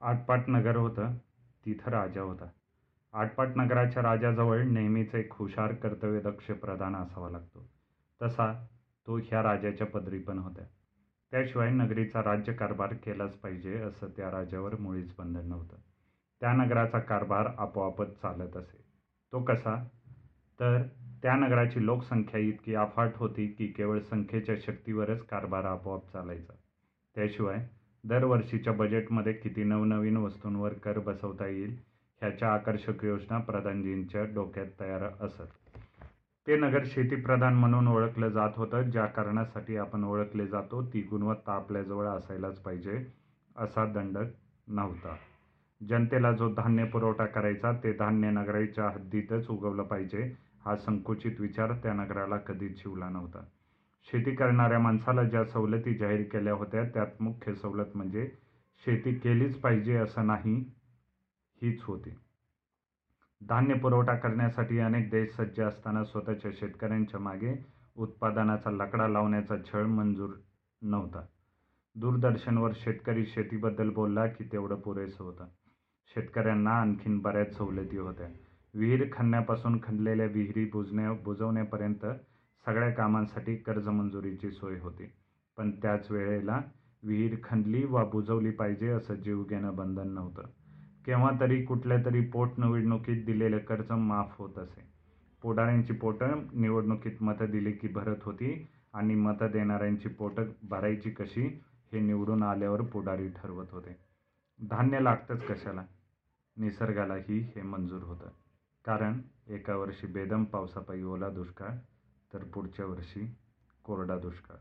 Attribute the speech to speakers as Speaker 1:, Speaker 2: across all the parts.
Speaker 1: आटपाट नगर होतं तिथं राजा होता. आटपाट नगराच्या राजाजवळ नेहमीच एक हुशार कर्तव्यदक्ष प्रधान असावा लागतो. तसा तो ह्या राजाच्या पदरी पण होत्या. त्याशिवाय नगरीचा राज्यकारभार केलाच पाहिजे असं त्या राजावर मुळीच बंधन नव्हतं. त्या नगराचा कारभार आपोआपच चालत असे. तो कसा? तर त्या नगराची लोकसंख्या इतकी अफाट होती की केवळ संख्येच्या शक्तीवरच कारभार आपोआप चालायचा. त्याशिवाय दरवर्षीच्या बजेटमध्ये किती नवनवीन वस्तूंवर कर बसवता येईल ह्याच्या आकर्षक योजना प्रधानजींच्या डोक्यात तयार असत. ते नगर शेतीप्रधान म्हणून ओळखलं जात होतं ज्या कारणासाठी आपण ओळखले जातो ती गुणवत्ता आपल्याजवळ असायलाच पाहिजे असा दंडक नव्हता. जनतेला जो धान्य पुरवठा करायचा ते धान्य नगराच्या हद्दीतच उगवलं पाहिजे हा संकुचित विचार त्या नगराला कधीच शिवला नव्हता. शेती करणाऱ्या माणसाला ज्या सवलती जाहीर केल्या होत्या त्यात मुख्य सवलत म्हणजे शेती केलीच पाहिजे असं नाही हीच होती. धान्य पुरवठा करण्यासाठी अनेक देश सज्ज असताना स्वतःच्या शेतकऱ्यांच्या मागे उत्पादनाचा लकडा लावण्याचा छळ मंजूर नव्हता. दूरदर्शनवर शेतकरी शेतीबद्दल बोलला की तेवढं पुरेसं होतं. शेतकऱ्यांना आणखीन बऱ्याच सवलती होत्या. विहीर खणण्यापासून खणलेल्या विहिरी बुजण्या बुजवण्यापर्यंत सगळ्या कामांसाठी कर्ज मंजुरीची सोय होती. पण त्याच वेळेला विहीर खणली वा बुजवली पाहिजे असं जीव घेणं बंधन नव्हतं. केव्हा तरी कुठल्या तरी पोटनिवडणुकीत दिलेलं कर्ज माफ होत असे. पुढाऱ्यांची पोटं निवडणुकीत मतं दिली की भरत होती आणि मतं देणाऱ्यांची पोटं भरायची कशी हे निवडून आल्यावर पुढारी ठरवत होते. धान्य लागतंच कशाला? निसर्गालाही हे मंजूर होतं. कारण एका वर्षी बेदम पावसापायी ओला दुष्काळ तर पुढच्या वर्षी कोरडा दुष्काळ.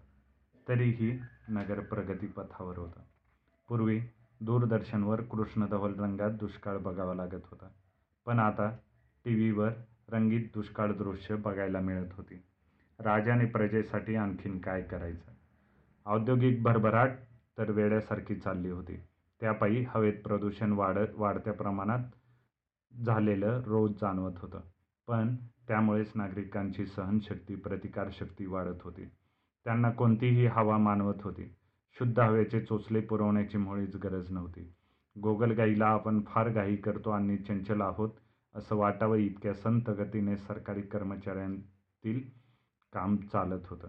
Speaker 1: तरीही नगर प्रगतीपथावर होतं. पूर्वी दूरदर्शनवर कृष्णधवल रंगात दुष्काळ बघावा लागत होता. पण आता टी व्हीवर रंगीत दुष्काळ दृश्य बघायला मिळत होती. राजाने प्रजेसाठी आणखीन काय करायचं? औद्योगिक भरभराट तर वेड्यासारखी चालली होती. त्यापायी हवेत प्रदूषण वाढत वाढत्या प्रमाणात झालेलं रोज जाणवत होतं. पण त्यामुळेच नागरिकांची सहनशक्ती प्रतिकारशक्ती वाढत होती. त्यांना कोणतीही हवा मानवत होती. शुद्ध हवेचे चोचले पुरवण्याची मुळीच गरज नव्हती. गोगलगाईला आपण फार घाई करतो आणि चंचल आहोत असं वाटावं इतक्या संत गतीने सरकारी कर्मचाऱ्यांतील काम चालत होतं.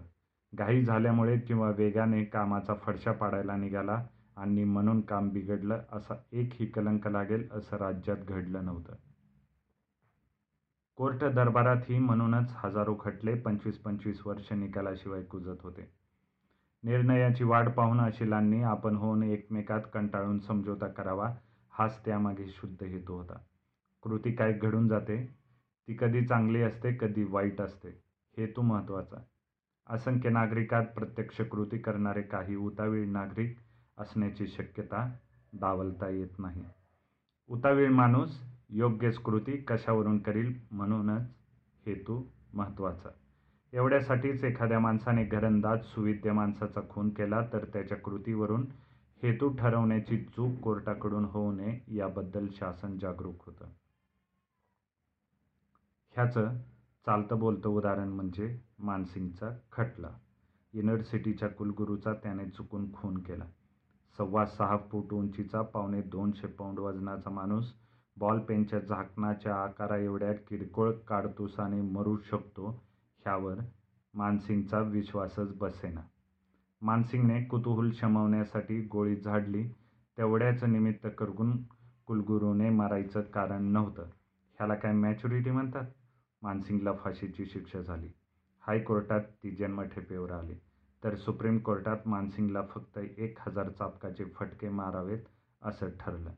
Speaker 1: घाई झाल्यामुळे किंवा वेगाने कामाचा फडशा पाडायला निघाला आणि म्हणून काम बिघडलं असा एकही कलंक लागेल असं राज्यात घडलं नव्हतं. कोर्ट दरबारातही म्हणूनच हजारो खटले पंचवीस पंचवीस वर्ष निकालाशिवाय कुजत होते. निर्णयाची वाट पाहून अशिलांनी आपण होऊन एकमेकात कंटाळून समझोता करावा हाच त्यामागे शुद्ध हेतू होता. कृती काय घडून जाते? ती कधी चांगली असते कधी वाईट असते हेतू महत्त्वाचा. असंख्य नागरिकात प्रत्यक्ष कृती करणारे काही उतावीळ नागरिक असण्याची शक्यता डावलता येत नाही. उतावीळ माणूस योग्यच कृती कशावरून करील म्हणूनच हेतू महत्त्वाचा. एवढ्यासाठीच एखाद्या माणसाने घरंदाज सुविद्य माणसाचा खून केला तर त्याच्या कृतीवरून हेतू ठरवण्याची चूक कोर्टाकडून होऊ नये याबद्दल शासन जागरूक होतं. ह्याचं चालतं बोलतं उदाहरण म्हणजे मानसिंगचा खटला. युनिव्हर्सिटीच्या कुलगुरूचा त्याने चुकून खून केला. सव्वा सहा फूट उंचीचा पावणे दोनशे पौंड वजनाचा माणूस बॉलपेनच्या झाकणाच्या आकाराएवढ्या किरकोळ काडतुसाने मरू शकतो ह्यावर मानसिंगचा विश्वासच बसेना. मानसिंगने कुतूहल शमवण्यासाठी गोळी झाडली तेवढ्याचं निमित्त करून कुलगुरूने मारायचं कारण नव्हतं. ह्याला काय मॅच्युरिटी म्हणतात? मानसिंगला फाशीची शिक्षा झाली. हायकोर्टात ती जन्मठेपेवर आली. तर सुप्रीम कोर्टात मानसिंगला फक्त एक हजार चापकाचे फटके मारावेत असं ठरलं.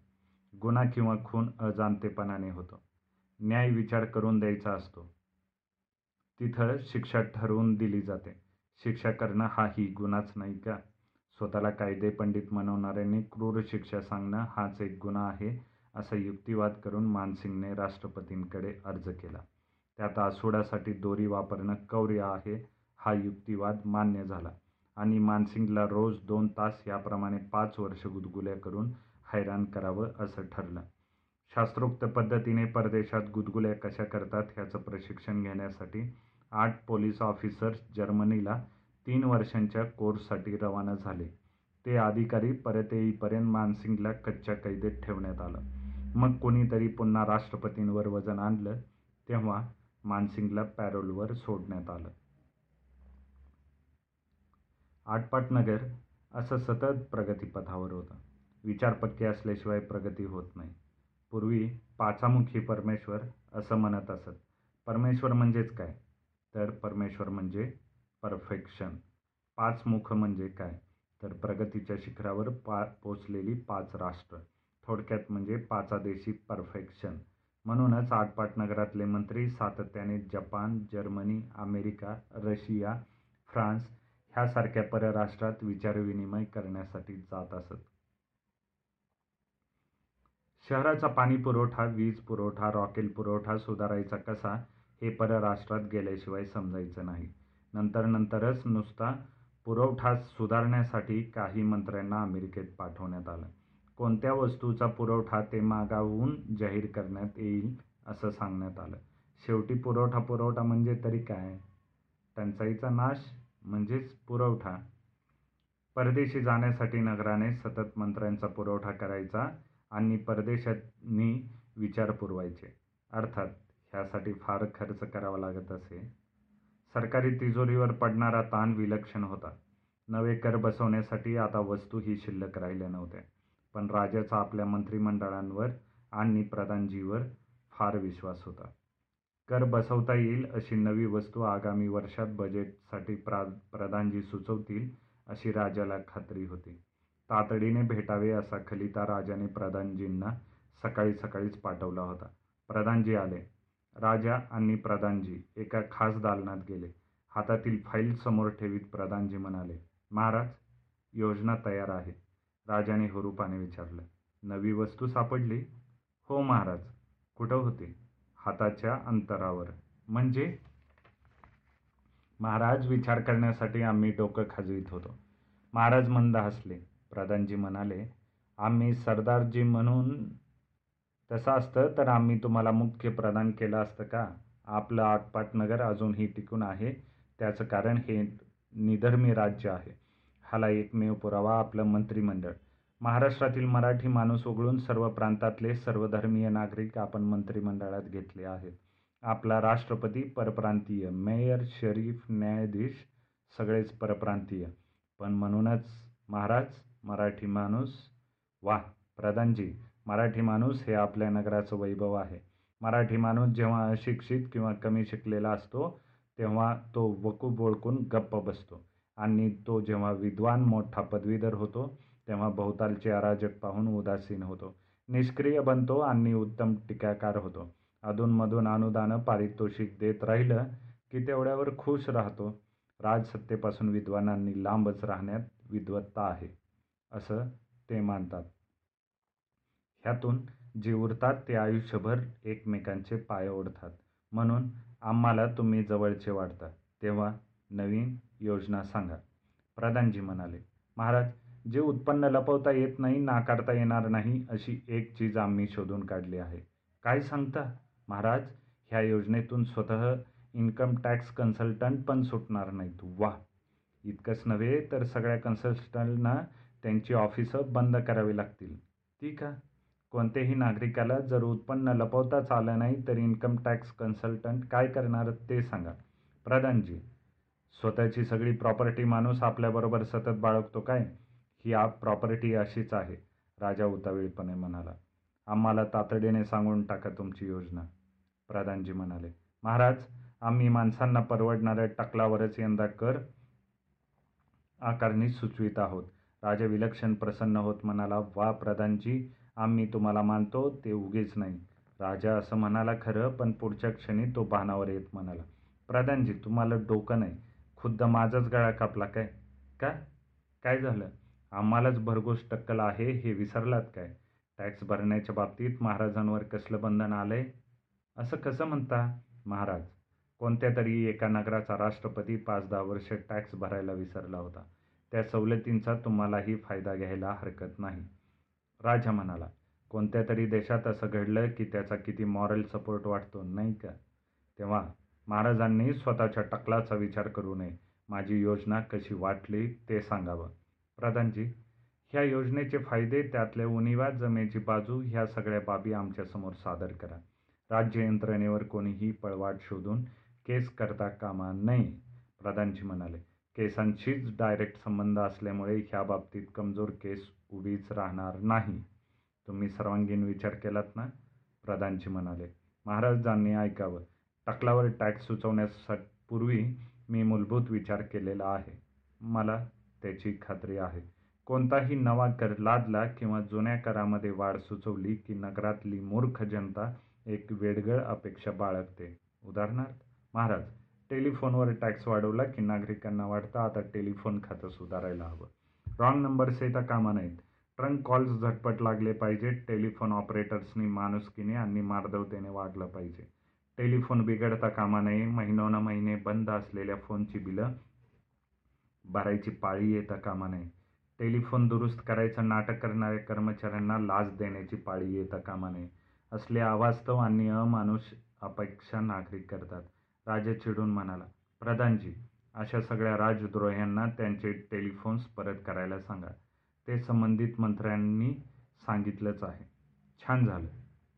Speaker 1: गुन्हा किंवा खून अजाणतेपणाने होतो. न्याय विचार करून द्यायचा असतो. तिथं शिक्षा ठरवून दिली जाते. शिक्षा करणं हाही गुन्हाच नाही का? स्वतःला कायदे पंडित म्हणवणाऱ्यांनी क्रूर शिक्षा सांगणं हाच एक गुन्हा आहे असा युक्तिवाद करून मानसिंगने राष्ट्रपतींकडे अर्ज केला. त्यात आसुडासाठी दोरी वापरणं कौर्य आहे हा युक्तिवाद मान्य झाला. आणि मानसिंगला रोज दोन तास याप्रमाणे पाच वर्ष गुदगुल्या करून हैराण करावं असं ठरलं. शास्त्रोक्त पद्धतीने परदेशात गुदगुल्या कशा करतात ह्याचं प्रशिक्षण घेण्यासाठी आठ पोलीस ऑफिसर्स जर्मनीला तीन वर्षांच्या कोर्ससाठी रवाना झाले. ते अधिकारी परत येईपर्यंत मानसिंगला कच्च्या कैदेत ठेवण्यात आलं. मग कोणीतरी पुन्हा राष्ट्रपतींवर वजन आणलं तेव्हा मानसिंगला पॅरोलवर सोडण्यात आलं. आटपाटनगर असं सतत प्रगतीपथावर होतं. विचारपक्की असल्याशिवाय प्रगती होत नाही. पूर्वी पाचामुखी परमेश्वर असं म्हणत असत. परमेश्वर म्हणजेच काय? तर परमेश्वर म्हणजे परफेक्शन पाच मुख म्हणजे काय? तर प्रगतीच्या शिखरावर पा पोचलेली पाच राष्ट्र. थोडक्यात म्हणजे पाचादेशी परफेक्शन म्हणूनच आटपाटनगरातले मंत्री सातत्याने Japan Germany America Russia France ह्यासारख्या परराष्ट्रात विचारविनिमय करण्यासाठी जात असत. शहराचा पाणी पुरवठा वीज पुरवठा रॉकेल पुरवठा सुधारायचा कसा हे परराष्ट्रात गेल्याशिवाय समजायचं नाही. नंतर नंतरच नुसता पुरवठा सुधारण्यासाठी काही मंत्र्यांना अमेरिकेत पाठवण्यात आलं. कोणत्या वस्तूचा पुरवठा ते मागावून जाहीर करण्यात येईल असं सांगण्यात आलं. शेवटी पुरवठा पुरवठा म्हणजे तरी काय? टंचाईचा नाश म्हणजेच पुरवठा. परदेशी जाण्यासाठी नगराने सतत मंत्र्यांचा पुरवठा करायचा आणि परदेशांनी विचार पुरवायचे. अर्थात ह्यासाठी फार खर्च करावा लागत असे. सरकारी तिजोरीवर पडणारा ताण विलक्षण होता. नवे कर बसवण्यासाठी आता वस्तूही शिल्लक राहिल्या नव्हत्या पण राजाचा आपल्या मंत्रिमंडळांवर आणि प्रधानजीवर फार विश्वास होता. कर बसवता येईल अशी नवी वस्तू आगामी वर्षात बजेटसाठी प्रा प्रधानजी सुचवतील अशी राजाला खात्री होती. तातडीने भेटावे असा खलिता राजाने प्रधानजींना सकाळी सकाळीच पाठवला होता. प्रधानजी आले. राजा आणि प्रधानजी एका खास दालनात गेले. हातातील फाईल समोर ठेवीत प्रधानजी म्हणाले महाराज योजना तयार आहे. राजाने हुरूपाने विचारलं नवी वस्तू सापडली? हो महाराज. कुठं होते? हाताच्या अंतरावर. म्हणजे? महाराज विचार करण्यासाठी आम्ही डोकं खाजवीत होतो. महाराज मंद हसले. प्रधानजी म्हणाले आम्ही सरदारजी म्हणून तसं असतं तर आम्ही तुम्हाला मुख्य प्रदान केलं असतं का? आपलं आटपाटनगर अजूनही टिकून आहे. त्याचं कारण हे निधर्मी राज्य आहे. हाला एकमेव पुरावा आपलं मंत्रिमंडळ. महाराष्ट्रातील मराठी माणूस वगळून सर्व प्रांतातले सर्वधर्मीय नागरिक आपण मंत्रिमंडळात घेतले आहेत. आपला राष्ट्रपती परप्रांतीय मेयर शरीफ न्यायाधीश सगळेच परप्रांतीय. पण म्हणूनच महाराज मराठी माणूस? वा प्रधानजी मराठी माणूस हे आपल्या नगराचं वैभव आहे. मराठी माणूस जेव्हा अशिक्षित किंवा कमी शिकलेला असतो तेव्हा तो वकूब ओळखून गप्प बसतो. आणि तो जेव्हा विद्वान मोठा पदवीधर होतो तेव्हा भोवतालचे अराजक पाहून उदासीन होतो. निष्क्रिय बनतो आणि उत्तम टीकाकार होतो. अधूनमधून अनुदानं पारितोषिक देत राहिलं की तेवढ्यावर खुश राहतो. राजसत्तेपासून विद्वानांनी लांबच राहण्यात विद्वत्ता आहे. असं ते मानतात. ह्यातून जे उरतात ते आयुष्यभर एकमेकांचे पाय ओढतात. म्हणून आम्हाला तुम्ही जवळचे वाटता. तेव्हा नवीन योजना सांगा. प्रधानजी म्हणाले महाराज जे उत्पन्न लपवता येत नाही नाकारता येणार नाही अशी एक चीज आम्ही शोधून काढली आहे. काय सांगता? महाराज ह्या योजनेतून स्वतः इन्कम टॅक्स कन्सल्टंट पण सुटणार नाहीत. वा इतकंच नव्हे तर सगळ्या कन्सल्टंटना त्यांची ऑफिसं बंद करावी लागतील. ती का कोणत्याही नागरिकाला जर उत्पन्न लपवताच आलं नाही तर इन्कम टॅक्स कन्सल्टंट काय करणार ते सांगा. प्रधानजी स्वतःची सगळी प्रॉपर्टी माणूस आपल्याबरोबर सतत बाळगतो काय? ही आप प्रॉपर्टी अशीच आहे राजा उतावीळपणे म्हणाला. आम्हाला तातडीने सांगून टाका तुमची योजना. प्रधानजी म्हणाले महाराज आम्ही माणसांना परवडणाऱ्या टकलावरच यंदा कर आकारणी सुचवित आहोत. राजा विलक्षण प्रसन्न होत म्हणाला वा प्रधानजी आम्ही तुम्हाला मानतो ते उगेच नाही. राजा असं म्हणाला खरं पण पुढच्या क्षणी तो बाणावर येत म्हणाला प्रधानजी तुम्हाला डोकं नाही. खुद्द माझाच गळा कापला काय? का? काय झालं? आम्हालाच भरघोस टक्कल आहे हे विसरलात काय? टॅक्स भरण्याच्या बाबतीत महाराजांवर कसलं बंधन आलंय? असं कसं म्हणता महाराज? कोणत्या तरी एका नगराचा राष्ट्रपती पाच दहा वर्ष टॅक्स भरायला विसरला होता. त्या सवलतींचा तुम्हालाही फायदा घ्यायला हरकत नाही. राजा म्हणाला कोणत्या तरी देशात असं घडलं की त्याचा किती मॉरल सपोर्ट वाटतो नाही का? तेव्हा महाराजांनी स्वतःच्या टकलाचा विचार करू नये. माझी योजना कशी वाटली ते सांगावं. प्रधानजी ह्या योजनेचे फायदे त्यातल्या उणिवा जमेची बाजू ह्या सगळ्या बाबी आमच्यासमोर सादर करा. राज्य यंत्रणेवर कोणीही पळवाट शोधून केस करता कामा नये प्रधानजी म्हणाले. केसांशीच डायरेक्ट संबंध असल्यामुळे ह्या बाबतीत कमजोर केस उभीच राहणार नाही. तुम्ही सर्वांगीण विचार केलात ना? प्रधानजी म्हणाले. महाराजांनी ऐकावं. टकलावर टॅक्स सुचवण्यापूर्वी मी मूलभूत विचार केलेला आहे. मला त्याची खात्री आहे. कोणताही नवा कर लादला किंवा जुन्या करामध्ये वाढ सुचवली की नगरातली मूर्ख जनता एक वेडगळ अपेक्षा बाळगते. उदाहरणार्थ महाराज टेलिफोनवर टॅक्स वाढवला की नागरिकांना वाटतं आता टेलिफोन खातं सुधारायला हवं. रॉंग नंबर्स येता कामा नाहीत. ट्रंक कॉल्स झटपट लागले पाहिजे टेलिफोन ऑपरेटर्सनी माणुसकीने आणि मार्दवतेने वागलं पाहिजे. टेलिफोन बिघडता कामा नये महिनोन महिने बंद असलेल्या फोनची बिलं भरायची पाळी येता कामा नये टेलिफोन दुरुस्त करायचं नाटक करणाऱ्या कर्मचाऱ्यांना लाच देण्याची पाळी येता कामा नये असले अवास्तव आणि अमानुष अपेक्षा नागरिक करतात. राजा चिडून म्हणाला प्रधानजी अशा सगळ्या राजद्रोह्यांना त्यांचे टेलिफोन्स परत करायला सांगा. ते संबंधित मंत्र्यांनी सांगितलंच आहे. छान झालं.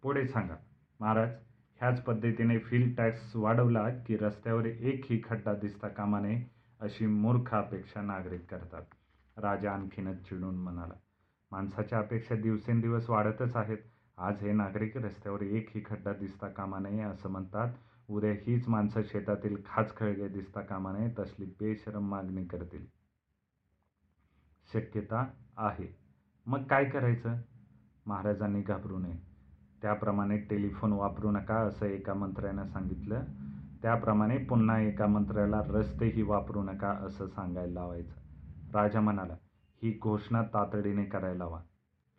Speaker 1: पुढे सांगा. महाराज ह्याच पद्धतीने फील टॅक्स वाढवला की रस्त्यावर एकही खड्डा दिसता कामा नये अशी मूर्ख अपेक्षा नागरिक करतात. राजा आणखीनच चिडून म्हणाला माणसाच्या अपेक्षा दिवसेंदिवस वाढतच आहेत. आज हे नागरिक रस्त्यावर एकही खड्डा दिसता कामा नये असं म्हणतात उद्या हीच माणसं शेतातील खाचखळगे दिसता कामा नये तसली बेशरम मागणी करतील. शक्यता आहे. मग काय करायचं? महाराजांनी घाबरू नये. त्याप्रमाणे टेलिफोन वापरू नका असं एका मंत्र्यानं सांगितलं. त्याप्रमाणे पुन्हा एका मंत्र्याला रस्तेही वापरू नका असं सांगायला लावायचं. राजा म्हणाला ही घोषणा तातडीने करायला हवा.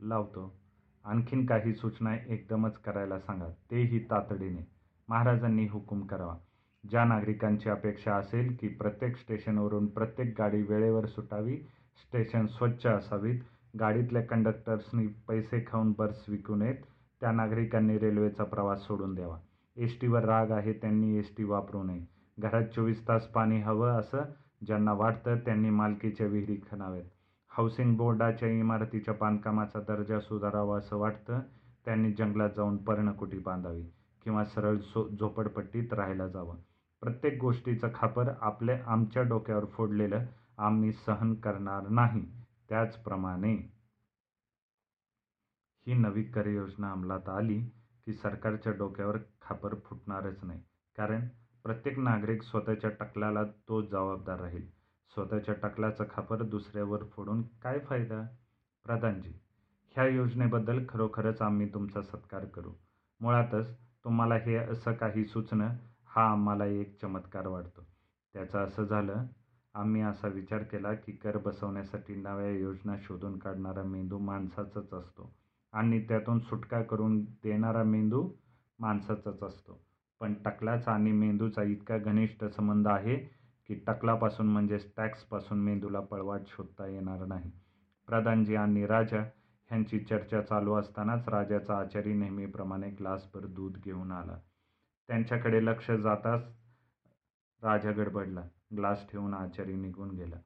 Speaker 1: लावतो. आणखीन काही सूचना एकदमच करायला सांगा तेही तातडीने. महाराजांनी हुकूम करावा. ज्या नागरिकांची अपेक्षा असेल की प्रत्येक स्टेशनवरून प्रत्येक गाडी वेळेवर सुटावी स्टेशन स्वच्छ असावीत गाडीतल्या कंडक्टर्सनी पैसे खाऊन बर्स विकू नयेत त्या नागरिकांनी रेल्वेचा प्रवास सोडून द्यावा. एस टीवर राग आहे त्यांनी एस टी वापरू नये. घरात चोवीस तास पाणी हवं असं ज्यांना वाटतं त्यांनी मालकीच्या विहिरी खणाव्यात. हाऊसिंग बोर्डाच्या इमारतीच्या बांधकामाचा दर्जा सुधारावा असं वाटतं त्यांनी जंगलात जाऊन पर्णकुटी बांधावी. किंवा सरळ सो झोपडपट्टीत राहायला जावं. प्रत्येक गोष्टीचं खापर आपल्या आमच्या डोक्यावर फोडलेलं आम्ही सहन करणार नाही. त्याचप्रमाणे ही नवी कर योजना अंमलात आली की सरकारच्या डोक्यावर खापर फुटणारच नाही. कारण प्रत्येक नागरिक स्वतःच्या टकलाला तो जबाबदार राहील. स्वतःच्या टकलाचं खापर दुसऱ्यावर फोडून काय फायदा? प्रधानजी ह्या योजनेबद्दल खरोखरच आम्ही तुमचा सत्कार करू. मुळातच तुम्हाला हे असं काही सुचणं हा आम्हाला एक चमत्कार वाटतो. त्याचं असं झालं आम्ही असा विचार केला की कर बसवण्यासाठी नव्या योजना शोधून काढणारा मेंदू माणसाचाच असतो आणि त्यातून सुटका करून देणारा मेंदू माणसाचाच असतो. पण टकलाचा आणि मेंदूचा इतका घनिष्ठ संबंध आहे की टकलापासून म्हणजेच टॅक्सपासून मेंदूला पळवाट शोधता येणार नाही. प्रधानजी आणि राजा ह्यांची चर्चा चालू असतानाच राजाचा आचारी नेहमीप्रमाणे ग्लासभर दूध घेऊन आला. त्यांच्याकडे लक्ष जाताच राजा गडबडला. ग्लास ठेवून आचारी निघून गेला.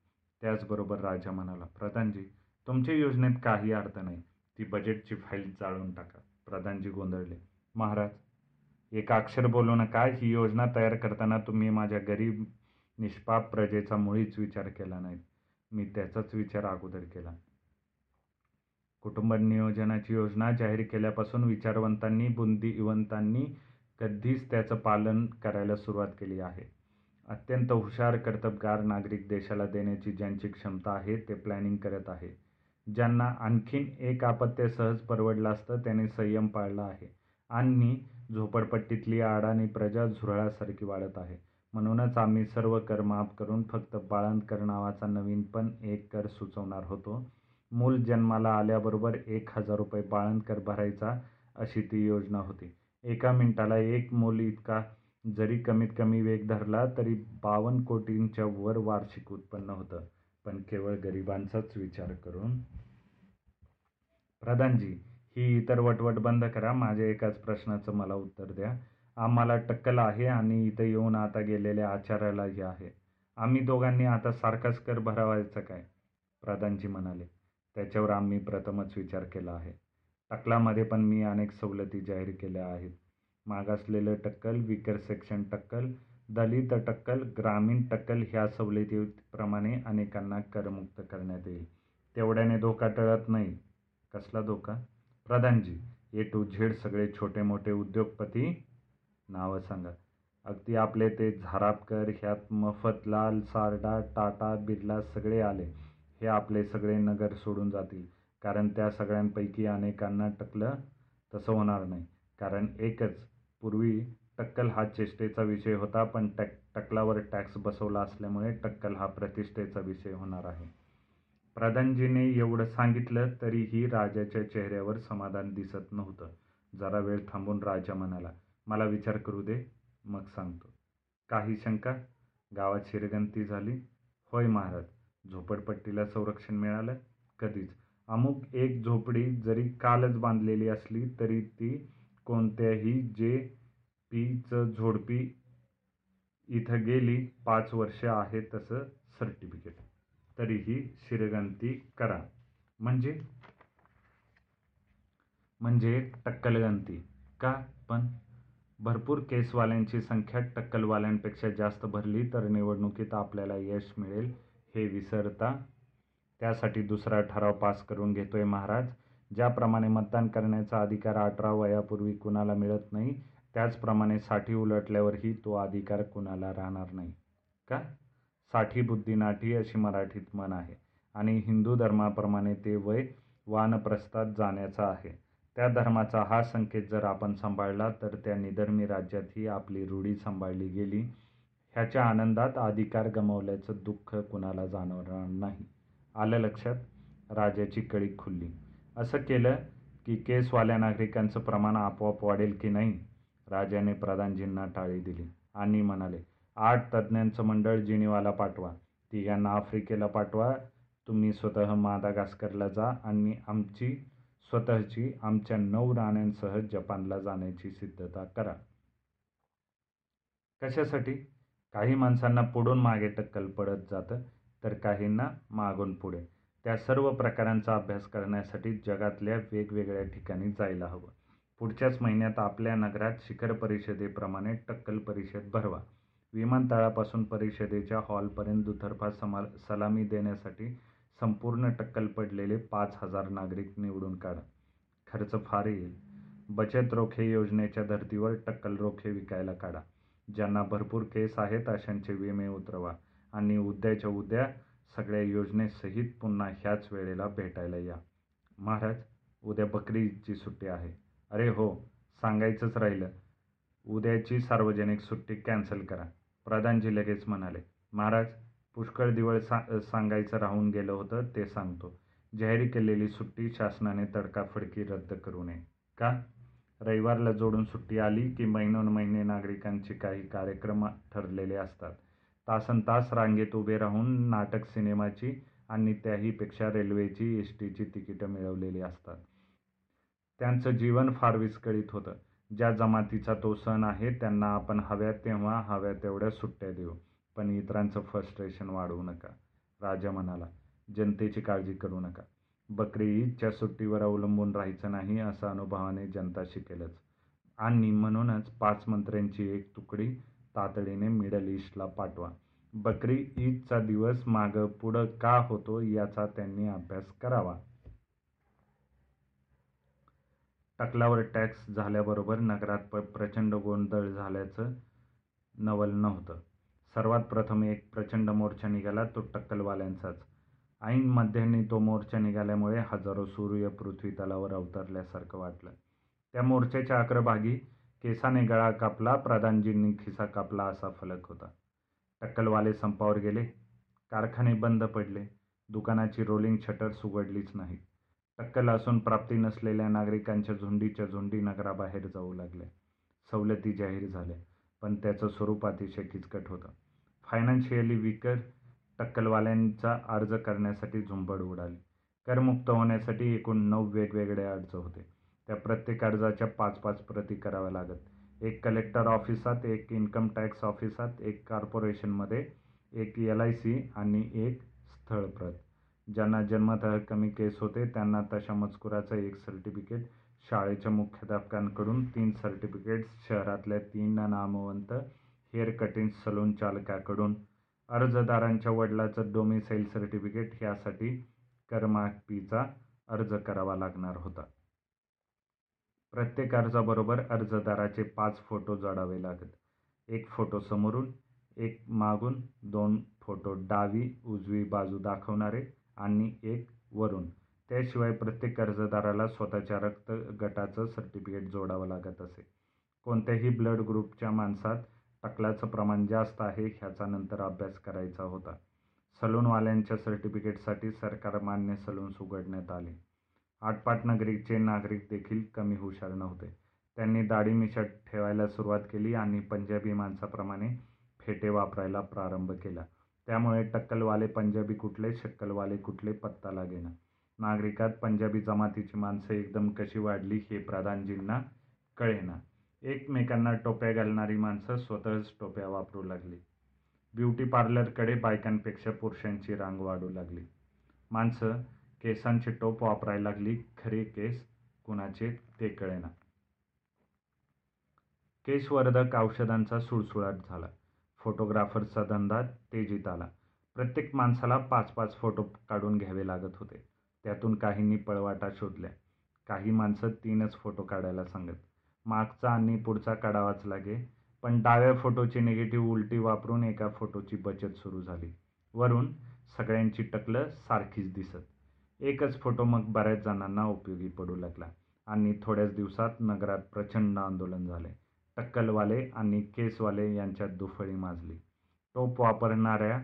Speaker 1: त्याचबरोबर राजा म्हणाला प्रधानजी तुमच्या योजनेत काही अर्थ नाही. ती बजेटची फाईल जाळून टाका. प्रधानजी गोंधळले महाराज एक अक्षर बोलू नका. ही योजना तयार करताना तुम्ही माझ्या गरीब निष्पाप प्रजेचा मुळीच विचार केला नाही मी त्याचाच विचार अगोदर केला. कुटुंब नियोजनाची योजना जाहीर केल्यापासून विचारवंतांनी बुद्धिवंतांनी कधीच त्याचं पालन करायला सुरुवात केली आहे. अत्यंत हुशार कर्तबगार नागरिक देशाला देण्याची ज्यांची क्षमता आहे ते प्लॅनिंग करत आहे. ज्यांना आणखीन एक आपत्य सहज परवडलं असतं त्यांनी संयम पाळला आहे. आणि झोपडपट्टीतली आडाणी प्रजा झुरळासारखी वाढत आहे. म्हणूनच आम्ही सर्व कर माफ करून फक्त बाळंतकर नावाचा नवीन पण एक कर सुचवणार होतो. मूल जन्माला आल्याबरोबर एक हजार रुपये बाळंतकर भरायचा अशी ती योजना होती. एका मिनिटाला एक मूल इतका जरी कमीत कमी वेग धरला तरी बावन्न कोटींच्या वर वार्षिक उत्पन्न होतं. पण केवळ गरिबांचाच विचार करून. प्रधानजी ही इतर वटवट बंद करा. माझ्या एकाच प्रश्नाचं मला उत्तर द्या. आम्हाला टक्कल आहे आणि इथं येऊन आता गेलेल्या आचार्यालाही आहे. आम्ही दोघांनी आता सारखाच कर भरावायचा काय? प्रधानजी म्हणाले. त्याच्यावर आम्ही प्रथमच विचार केला आहे. टक्कलामध्ये पण मी अनेक सवलती जाहीर केल्या आहेत. मागासलेलं टक्कल विकर सेक्शन टक्कल दलित टक्कल ग्रामीण टक्कल ह्या सवलतीप्रमाणे अनेकांना करमुक्त करण्यात येईल. तेवढ्याने धोका टळत नाही. कसला धोका? प्रधानजी ए टू झेड सगळे छोटे मोठे उद्योगपती नावं सांगा. अगदी आपले ते झारापकर ह्यात मफतलाल सारडा टाटा बिर्ला सगळे आले. हे आपले सगळे नगर सोडून जातील. कारण त्या सगळ्यांपैकी अनेकांना टकलं तसं होणार नाही. कारण एकच पूर्वी टक्कल हा चेष्टेचा विषय होता पण टक टक्कलावर टॅक्स बसवला असल्यामुळे टक्कल हा प्रतिष्ठेचा विषय होणार आहे. प्रधानजीने एवढं सांगितलं तरीही राजाच्या चेहऱ्यावर समाधान दिसत नव्हतं. जरा वेळ थांबून राजा म्हणाला मला विचार करू दे मग सांगतो. काही शंका? गावात शिरगंती झाली? होय महाराज झोपडपट्टीला संरक्षण मिळालं कधीच. अमुक एक झोपडी जरी कालच बांधलेली असली तरी ती कोणत्याही जे पीचं झोडपी इथं गेली पाच वर्ष आहे तसं सर्टिफिकेट. तरीही शिरगंती करा. म्हणजे? म्हणजे टक्कलगंती. का? पण भरपूर केसवाल्यांची संख्या टक्कलवाल्यांपेक्षा जास्त भरली तर निवडणुकीत आपल्याला यश मिळेल हे विसरता. त्यासाठी दुसरा ठराव पास करून घेतोय महाराज. ज्याप्रमाणे मतदान करण्याचा अधिकार अठरा वयापूर्वी कुणाला मिळत नाही त्याचप्रमाणे साठी उलटल्यावरही तो अधिकार कुणाला राहणार नाही. का? साठी बुद्धी नाठी अशी मराठीत म्हण आहे. आणि हिंदू धर्माप्रमाणे ते वय वानप्रस्थात जाण्याचा आहे. त्या धर्माचा हा संकेत जर आपण सांभाळला तर त्या निधर्मी राज्यातही आपली रूढी सांभाळली गेली. ह्याच्या आनंदात अधिकार गमावल्याचं दुःख कुणाला जाणवणार नाही. आलं लक्षात? राजाची कळी खुलली. असं केलं की केसवाल्या नागरिकांचं प्रमाण आपोआप वाढेल की नाही? राजाने प्रधानजींना टाळी दिली आणि म्हणाले आठ तज्ज्ञांचं मंडळ जिनिवाला पाठवा. तिघांना आफ्रिकेला पाठवा. तुम्ही स्वतः मादागास्करला जा आणि आमची स्वतःची आमच्या नऊ राण्यांसह जपानला जाण्याची सिद्धता करा. कशासाठी? काही माणसांना पुढून मागे टक्कल पडत जातं तर काहींना मागून पुढे. त्या सर्व प्रकारांचा अभ्यास करण्यासाठी जगातल्या वेगवेगळ्या ठिकाणी जायला हवं. पुढच्याच महिन्यात आपल्या नगरात शिखर परिषदेप्रमाणे टक्कल परिषद भरवा. विमानतळापासून परिषदेच्या हॉलपर्यंत दुतर्फा समा सलामी देण्यासाठी संपूर्ण टक्कल पडलेले पाच हजार नागरिक निवडून काढा. खर्च फार येईल. बचत रोखे योजनेच्या धर्तीवर टक्कल रोखे विकायला काढा. ज्यांना भरपूर केस आहेत अशांचे विमे उतरवा आणि उद्याच्या उद्या सगळ्या योजनेसहित पुन्हा ह्याच वेळेला भेटायला या. महाराज उद्या बकरी ईदची सुट्टी आहे. अरे हो सांगायचंच राहिलं. उद्याची सार्वजनिक सुट्टी कॅन्सल करा. प्रधानजी लगेच म्हणाले महाराज पुष्कळ दिवळ सा सांगायचं राहून गेलं होतं ते सांगतो. जाहीर केलेली सुट्टी शासनाने तडकाफडकी रद्द करू नये. का? रविवारला जोडून सुट्टी आली की महिनोन महिने नागरिकांचे काही कार्यक्रम ठरलेले असतात. तासन तास रांगेत उभे राहून नाटक सिनेमाची आणि त्याहीपेक्षा रेल्वेची एस टीची तिकीटं मिळवलेली असतात. त्यांचं जीवन फार विस्कळीत होतं. ज्या जमातीचा तो सण आहे त्यांना आपण हव्या तेव्हा हव्या तेवढ्या सुट्ट्या देऊ पण इतरांचं फ्रस्ट्रेशन वाढवू नका. राजा म्हणाला जनतेची काळजी करू नका. बकरी ईदच्या सुट्टीवर अवलंबून राहायचं नाही असं अनुभवाने जनता शिकेलच. आणि म्हणूनच पाच मंत्र्यांची एक तुकडी तातडीने मिडल ईस्टला पाठवा. बकरी ईदचा दिवस मागं पुढं का होतो याचा त्यांनी अभ्यास करावा. टकलावर टॅक्स झाल्याबरोबर नगरात प प्रचंड गोंधळ झाल्याचं नवल नव्हतं. सर्वात प्रथम एक प्रचंड मोर्चा निघाला तो टक्कलवाल्यांचाच. ऐन मध्याने तो मोर्चा निघाल्यामुळे हजारो सूर्य पृथ्वी तलावर अवतरल्यासारखं वाटलं. त्या मोर्चाच्या अग्रभागी केसाने गळा कापला प्रधानजींनी खिसा कापला असा फलक होता. टक्कलवाले संपावर गेले. कारखाने बंद पडले. दुकानाची रोलिंग शटर्स उघडलीच नाही. टक्कल असून प्राप्ती नसलेल्या नागरिकांच्या झुंडीच्या झुंडी नगराबाहेर जाऊ लागल्या. सवलती जाहीर झाल्या पण त्याचं स्वरूप अतिशय किचकट होतं. फायनान्शियली विकर टक्कलवाल्यांचा अर्ज करण्यासाठी झुंबड उडाली. करमुक्त होण्यासाठी एकूण नऊ वेगवेगळे अर्ज होते. त्या प्रत्येक अर्जाच्या पाच पाच प्रती कराव्या लागत. एक कलेक्टर ऑफिसात एक इन्कम टॅक्स ऑफिसात एक कॉर्पोरेशनमध्ये एक एल आय सी आणि एक स्थळप्रत ज्यांना जन्मतः कमी केस होते त्यांना तशा मजकुराचं एक सर्टिफिकेट शाळेच्या मुख्याध्यापकांकडून तीन सर्टिफिकेट्स शहरातल्या तीन नामवंत हेअर कटिंग सलून चालकाकडून अर्जदारांच्या वडिलाचं डोमिसाईल सर्टिफिकेट ह्यासाठी करमाफीचा अर्ज करावा लागणार होता. प्रत्येक अर्जाबरोबर अर्जदाराचे पाच फोटो जोडावे लागत. एक फोटो समोरून एक मागून दोन फोटो डावी उजवी बाजू दाखवणारे आणि एक वरून. त्याशिवाय प्रत्येक अर्जदाराला स्वतःच्या रक्त गटाचं सर्टिफिकेट जोडावं लागत असे. कोणत्याही ब्लड ग्रुपच्या माणसात टकलाचं प्रमाण जास्त आहे ह्याचा नंतर अभ्यास करायचा होता. सलूनवाल्यांच्या सर्टिफिकेटसाठी सरकार मान्य सलून्स उघडण्यात आले. आटपाट नगरीचे नागरिक देखील कमी हुशार नव्हते. त्यांनी दाढी मिशट ठेवायला सुरुवात केली आणि पंजाबी माणसाप्रमाणे फेटे वापरायला प्रारंभ केला. त्यामुळे टक्कलवाले पंजाबी कुठले शक्कलवाले कुठले पत्ता लागेना नागरिकात पंजाबी जमातीची माणसं एकदम कशी वाढली हे प्रधानजींना कळेना. एकमेकांना टोप्या घालणारी माणसं स्वतःच टोप्या वापरू लागली. ब्युटी पार्लरकडे बायकांपेक्षा पुरुषांची रांग वाढू लागली. माणसं केसांचे टोप वापरायला लागली खरे केस कुणाचे ते कळेना. केशवर्धक औषधांचा सुळसुळाट झाला. फोटोग्राफरचा धंदा तेजीत आला. प्रत्येक माणसाला पाच पाच फोटो काढून घ्यावे लागत होते. त्यातून काहींनी पळवाटा शोधल्या. काही माणसं तीनच फोटो काढायला सांगत. मागचा आणि पुढचा काढावाच लागे पण डाव्या फोटोची निगेटिव्ह उलटी वापरून एका फोटोची बचत सुरू झाली. वरून सगळ्यांची टकलं सारखीच दिसत. एकच फोटो मग बऱ्याच जणांना उपयोगी पडू लागला आणि थोड्याच दिवसात नगरात प्रचंड आंदोलन झाले. टक्कलवाले आणि केसवाले यांच्यात दुफळी माजली. टोप वापरणाऱ्या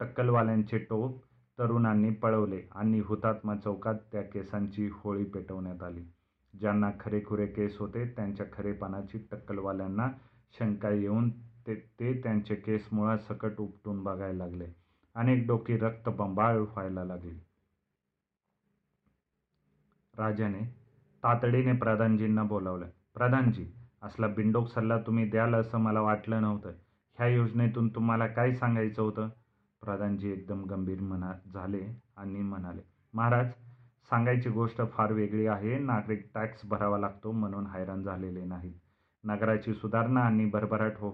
Speaker 1: टक्कलवाल्यांचे टोप तरुणांनी पळवले आणि हुतात्मा चौकात त्या केसांची होळी पेटवण्यात आली. ज्यांना खरेखुरे केस होते त्यांच्या खरेपणाची टक्कलवाल्यांना शंका येऊन ते ते त्यांचे केस मुळासकट उपटून बघायला लागले. अनेक डोकी रक्तबंबाळ व्हायला लागली. राजाने तातडीने प्रधानजींना बोलावलं प्रधानजी असला बिंडोक सल्ला तुम्ही द्याल असं मला वाटलं नव्हतं. ह्या योजनेतून तुम्हाला काय सांगायचं होतं? प्रधानजी एकदम गंभीर म्हणा झाले आणि म्हणाले महाराज सांगायची गोष्ट फार वेगळी आहे. नागरिक टॅक्स भरावा लागतो म्हणून हैराण झालेले नाहीत. नगराची सुधारणा आणि भरभराट हो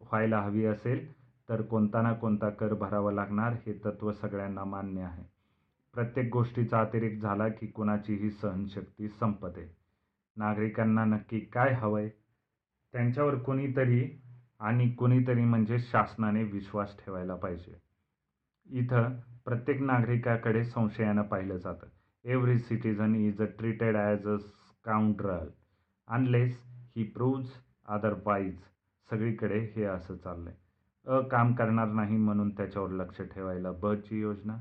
Speaker 1: व्हायला हवी असेल तर कोणता ना कोणता कर भरावा लागणार हे तत्त्व सगळ्यांना मान्य आहे. प्रत्येक गोष्टीचा अतिरेक झाला की कुणाचीही सहनशक्ती संपते. नागरिकांना नक्की काय हवंय? त्यांच्यावर कोणीतरी आणि कोणीतरी म्हणजे शासनाने विश्वास ठेवायला पाहिजे. इथं प्रत्येक नागरिकाकडे संशयानं पाहिलं जातं. Every citizen is a treated as a scoundrel unless he proves otherwise सगळीकडे हे असं चाललं आहे अ काम करणार नाही म्हणून त्याच्यावर लक्ष ठेवायला ब ची योजना.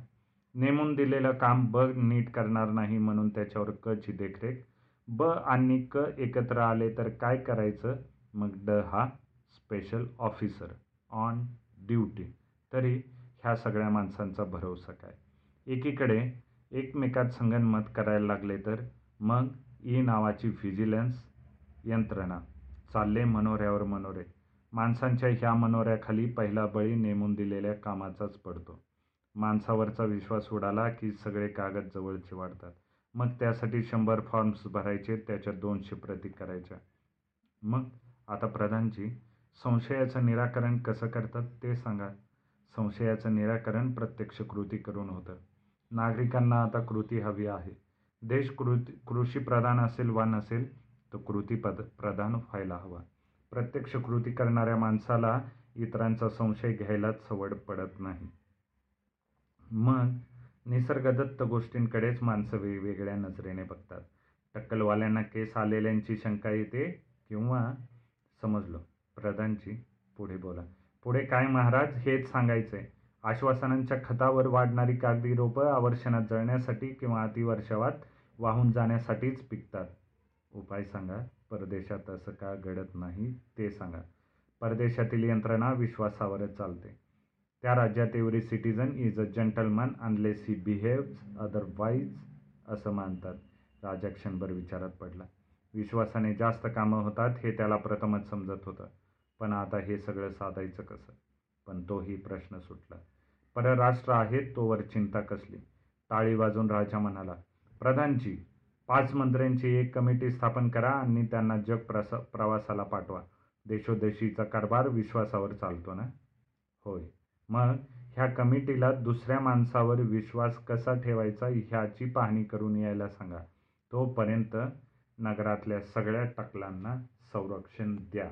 Speaker 1: नेमून दिलेलं काम ब नीट करणार नाही म्हणून त्याच्यावर क ची देखरेख. ब आणि क एकत्र आले तर काय करायचं? मग ड हा स्पेशल ऑफिसर ऑन ड्युटी तरी ह्या सगळ्या माणसांचा भरवसा काय? एकीकडे एकमेकात संगनमत करायला लागले तर? मग ई नावाची व्हिजिलन्स यंत्रणा. चालले मनोऱ्यावर मनोरे. माणसांच्या ह्या मनोऱ्याखाली पहिला बळी नेमून दिलेल्या कामाचाच पडतो. माणसावरचा विश्वास उडाला की सगळे कागद जवळचे वाढतात. मग त्यासाठी शंभर फॉर्म्स भरायचे त्याच्या दोनशे प्रती करायच्या. मग आता प्रधानजी संशयाचं निराकरण कसं करतात ते सांगा. संशयाचं निराकरण प्रत्यक्ष कृती करून होतं. नागरिकांना आता कृती हवी आहे. देश कृती कृषी प्रधान असेल वा नसेल तो कृती पद प्रधान व्हायला हवा. प्रत्यक्ष कृती करणाऱ्या माणसाला इतरांचा संशय घ्यायलाच सवड पडत नाही. मग निसर्गदत्त गोष्टींकडेच माणसं वेगवेगळ्या नजरेने बघतात. टक्कलवाल्यांना केस आलेल्यांची शंका येते किंवा समजलो. प्रधानजी पुढे बोला. पुढे काय महाराज हेच सांगायचं आहे आश्वासनांच्या खतावर वाढणारी कागदी रोपं आवर्षणात जळण्यासाठी किंवा अतिवर्षावात वाहून जाण्यासाठीच पिकतात. उपाय सांगा. परदेशात असं का घडत नाही ते सांगा. परदेशातील यंत्रणा विश्वासावरच चालते. त्या राज्यात every citizen is a gentleman unless he behaves otherwise असं मानतात. राजा क्षणभर विचारात पडला. विश्वासाने जास्त कामं होतात हे त्याला प्रथमच समजत होतं. पण आता हे सगळं साधायचं कसं? पण तोही प्रश्न सुटला. परराष्ट्र आहेत तोवर चिंता कसली? टाळी वाजून राजा म्हणाला प्रधानजी पाच मंत्र्यांची एक कमिटी स्थापन करा आणि त्यांना जग प्रस प्रवासाला पाठवा. देशोदेशीचा कारभार विश्वासावर चालतो ना? होय. मग ह्या कमिटीला दुसऱ्या माणसावर विश्वास कसा ठेवायचा ह्याची पाहणी करून यायला सांगा. तोपर्यंत नगरातल्या सगळ्या टकलांना संरक्षण द्या.